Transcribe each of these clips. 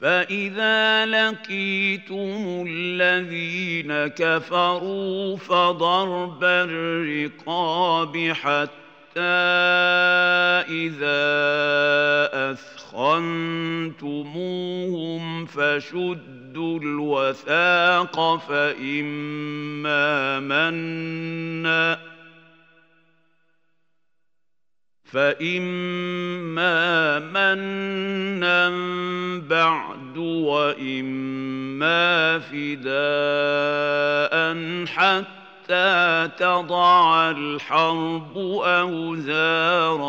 فإذا لقيتم الذين كفروا فضرب الرقاب حتى إذا أثخنتموهم فشدوا الوثاق فإما منا فإما منا بعد وإما فداء حتى تضع الحرب أوزارها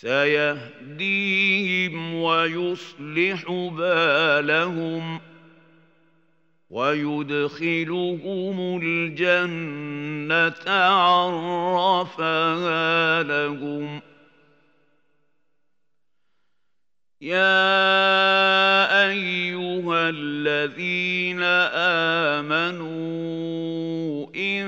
سيهديهم ويصلح بالهم ويدخلهم الجنة عرفها لهم. يا أيها الذين آمنوا إن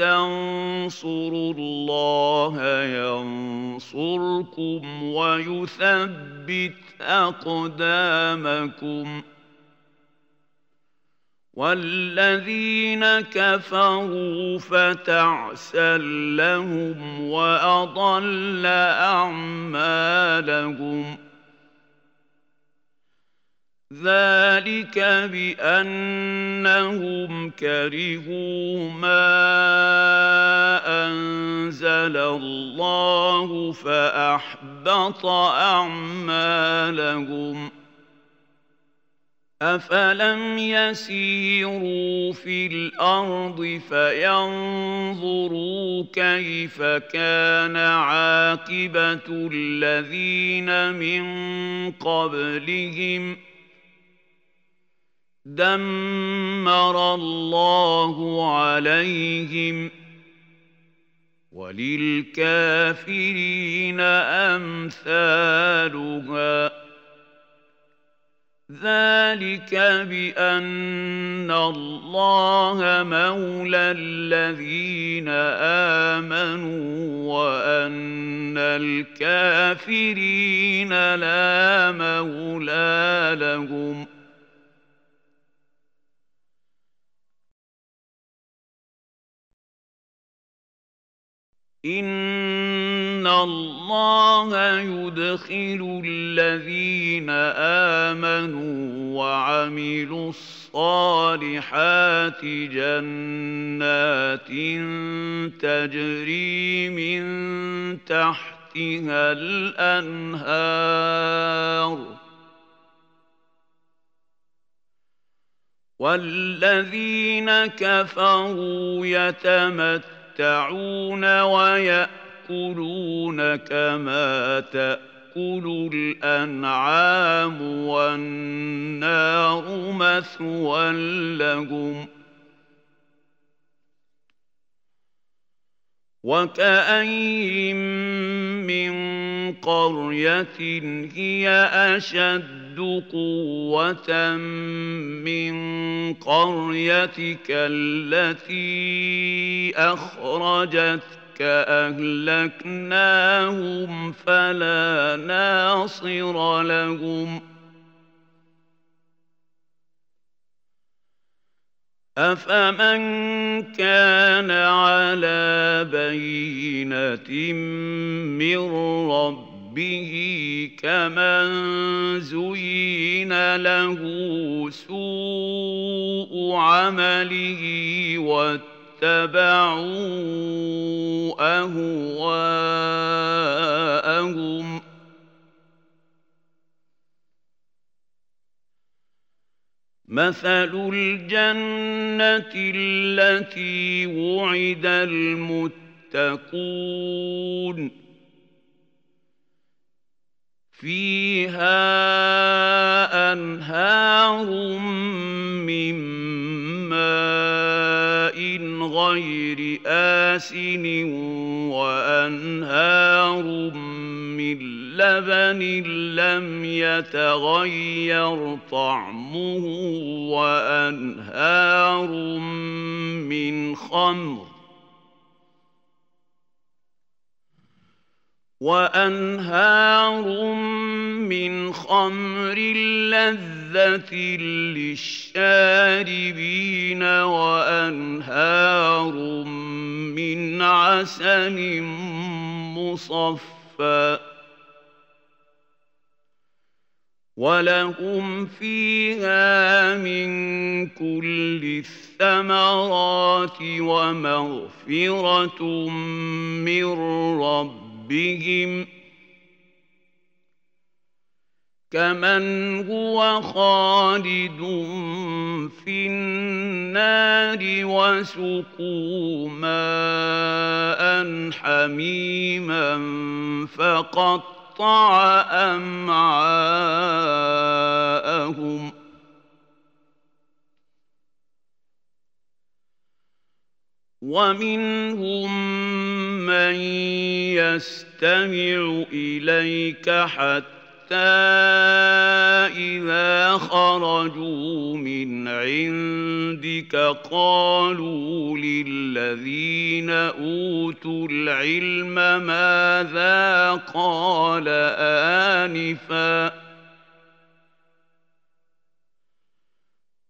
تنصروا الله ينصركم ويثبت أقدامكم. والذين كفروا فتعسا لهم وأضل أعمالهم. ذلك بأنهم كرهوا ما أنزل الله فأحبط أعمالهم. أفلم يسيروا في الأرض فينظروا كيف كان عاقبة الذين من قبلهم ۖ. دمر الله عليهم وللكافرين أمثالها. ذلك بأن الله مولى الذين آمنوا وأن الكافرين لا مولى لهم. إن الله يدخل الذين آمنوا وعملوا الصالحات جنات تجري من تحتها الأنهار والذين كفروا يتمتعون ويأكلون كما تأكل الأنعام والنار مثوى لهم ۖ وكأين من قرية هي اشد قوه من قريتك التي اخرجتك اهلكناهم فلا ناصر لهم أفمن كان على بينة من ربه كمن زين له سوء عمله واتبعوا أهواءهم مثل الجنة التي وعد المتقون فيها أنهار من ماء غير آسن وأنهار من لبن لم يتغير طعمه وأنهار من خمر وأنهار من خمر لذة للشاربين وأنهار من عسل مصفى. ولهم فيها من كل الثمرات ومغفرة من ربهم كمن هو خالد في النار وسقوا ماء حميما فقط قطع أمعاءهم ومنهم من يستمع إليك حتى إذا خرجوا من عندك قالوا للذين أوتوا العلم ماذا قال آنفا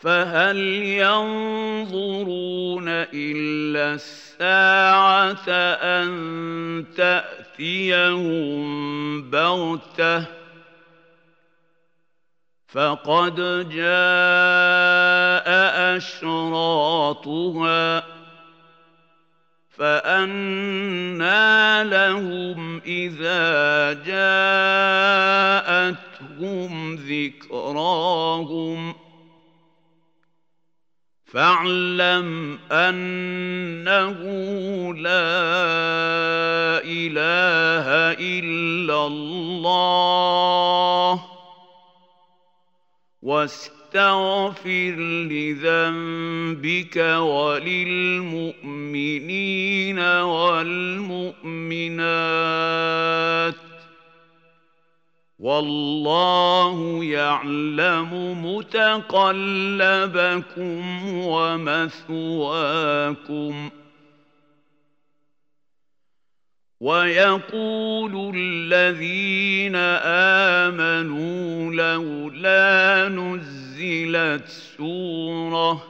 فهل ينظرون إلا الساعة أن تاتي تأتيهم بغتة؟ فقد جاء أشراطها فأنى لهم إذا جاءتهم ذكراهم ۖ. فاعلم أنه لا إله إلا الله. واستغفر لذنبك وللمؤمنين والمؤمنات. والله يعلم متقلبكم ومثواكم. ويقول الذين آمنوا لولا نزل أنزلت سورة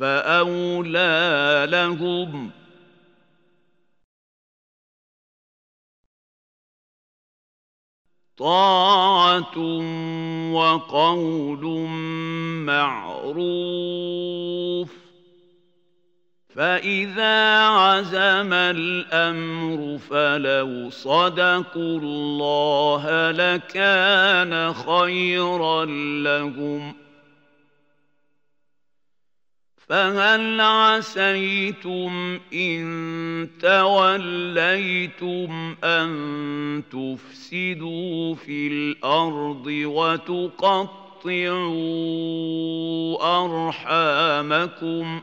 فأولى لهم طاعة وقول معروف فإذا عزم الأمر فلو صدقوا الله لكان خيرا لهم ۖ فهل عسيتم إن توليتم أن تفسدوا في الأرض وتقطعوا أرحامكم ۖ؟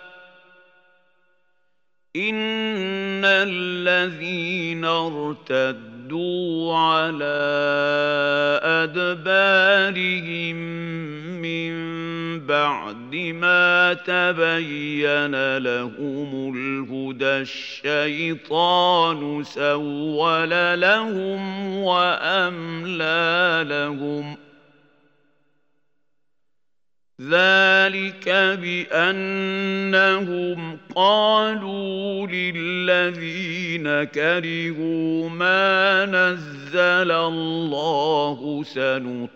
إن الذين ارتدوا على أدبارهم من بعد ما تبين لهم الهدى الشيطان سول لهم وأملى لهم ۖ ذلك بأنهم قالوا للذين كرهوا ما نزل الله سنطيعكم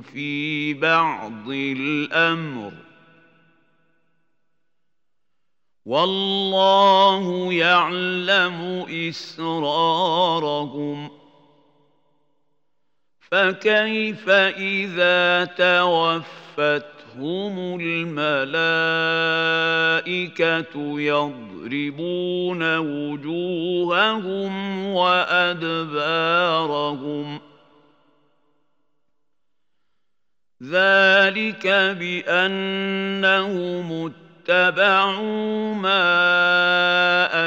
في بعض الأمر. والله يعلم إسرارهم. فكيف إذا توفتهم الملائكة يضربون وجوههم وأدبارهم؟ ذلك بأنهم اتبعوا ما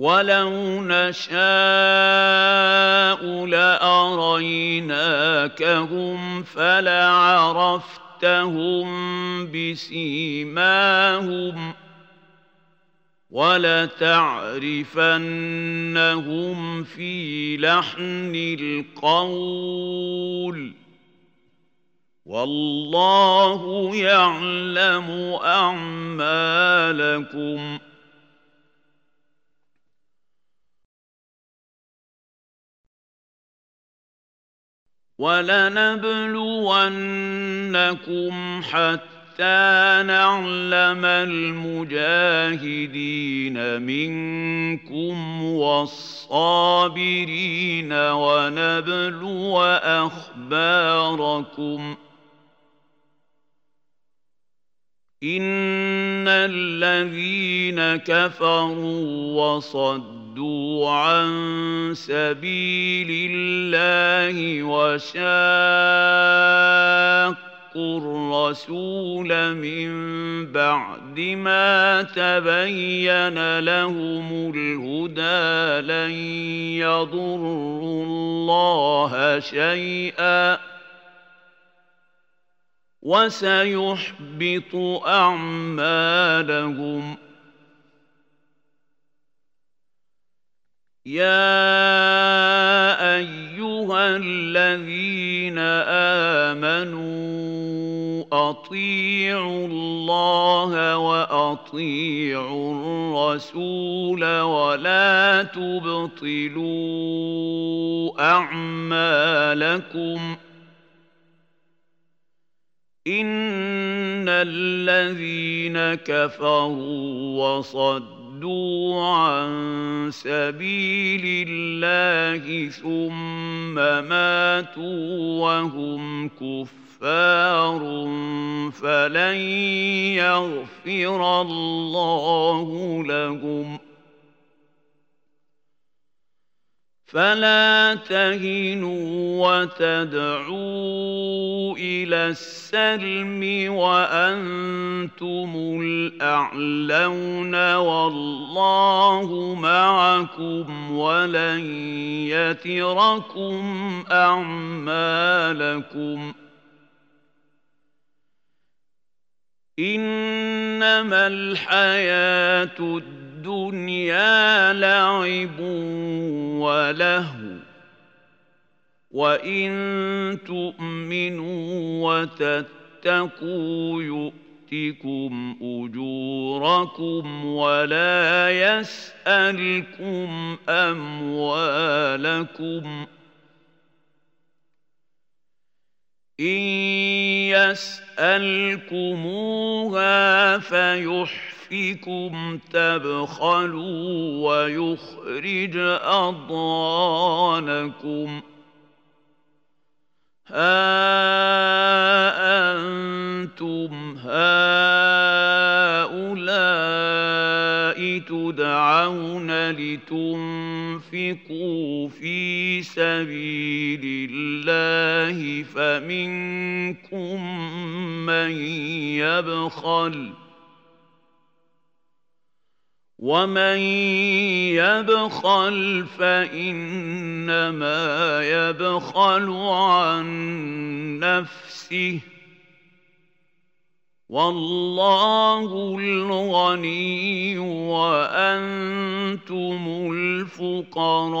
ولو نشاء لاريناكهم فلعرفتهم بسيماهم ولتعرفنهم في لحن القول والله يعلم اعمالكم ولنبلونكم حتى نعلم المجاهدين منكم والصابرين ونبلو أخباركم. إن الذين كفروا وصدوا صدوا عن سبيل الله وشاقوا الرسول من بعد ما تبين لهم الهدى لن يضروا الله شيئا وسيحبط اعمالهم يا ايها الذين امنوا اطيعوا الله واطيعوا الرسول ولا تبطلوا اعمالكم ان الذين كفروا وصدوا صدوا عن سبيل الله ثم ماتوا وهم كفار فلن يغفر الله لهم ۖ فلا تهنوا وتدعوا إلى السلم وأنتم الأعلون والله معكم ولن يتركم أعمالكم إنما الحياة الدنيا الدنيا لعب ولهو وإن تؤمنوا وتتقوا يؤتكم أجوركم ولا يسألكم أموالكم إن يسألكموها فيحفظ يكفكم تبخلوا ويخرج أضغانكم ها أنتم هؤلاء تدعون لتنفقوا في سبيل يبخل ۖ. ومن يبخل فإنما يبخل عن نفسه. والله الغني وأنتم الفقراء.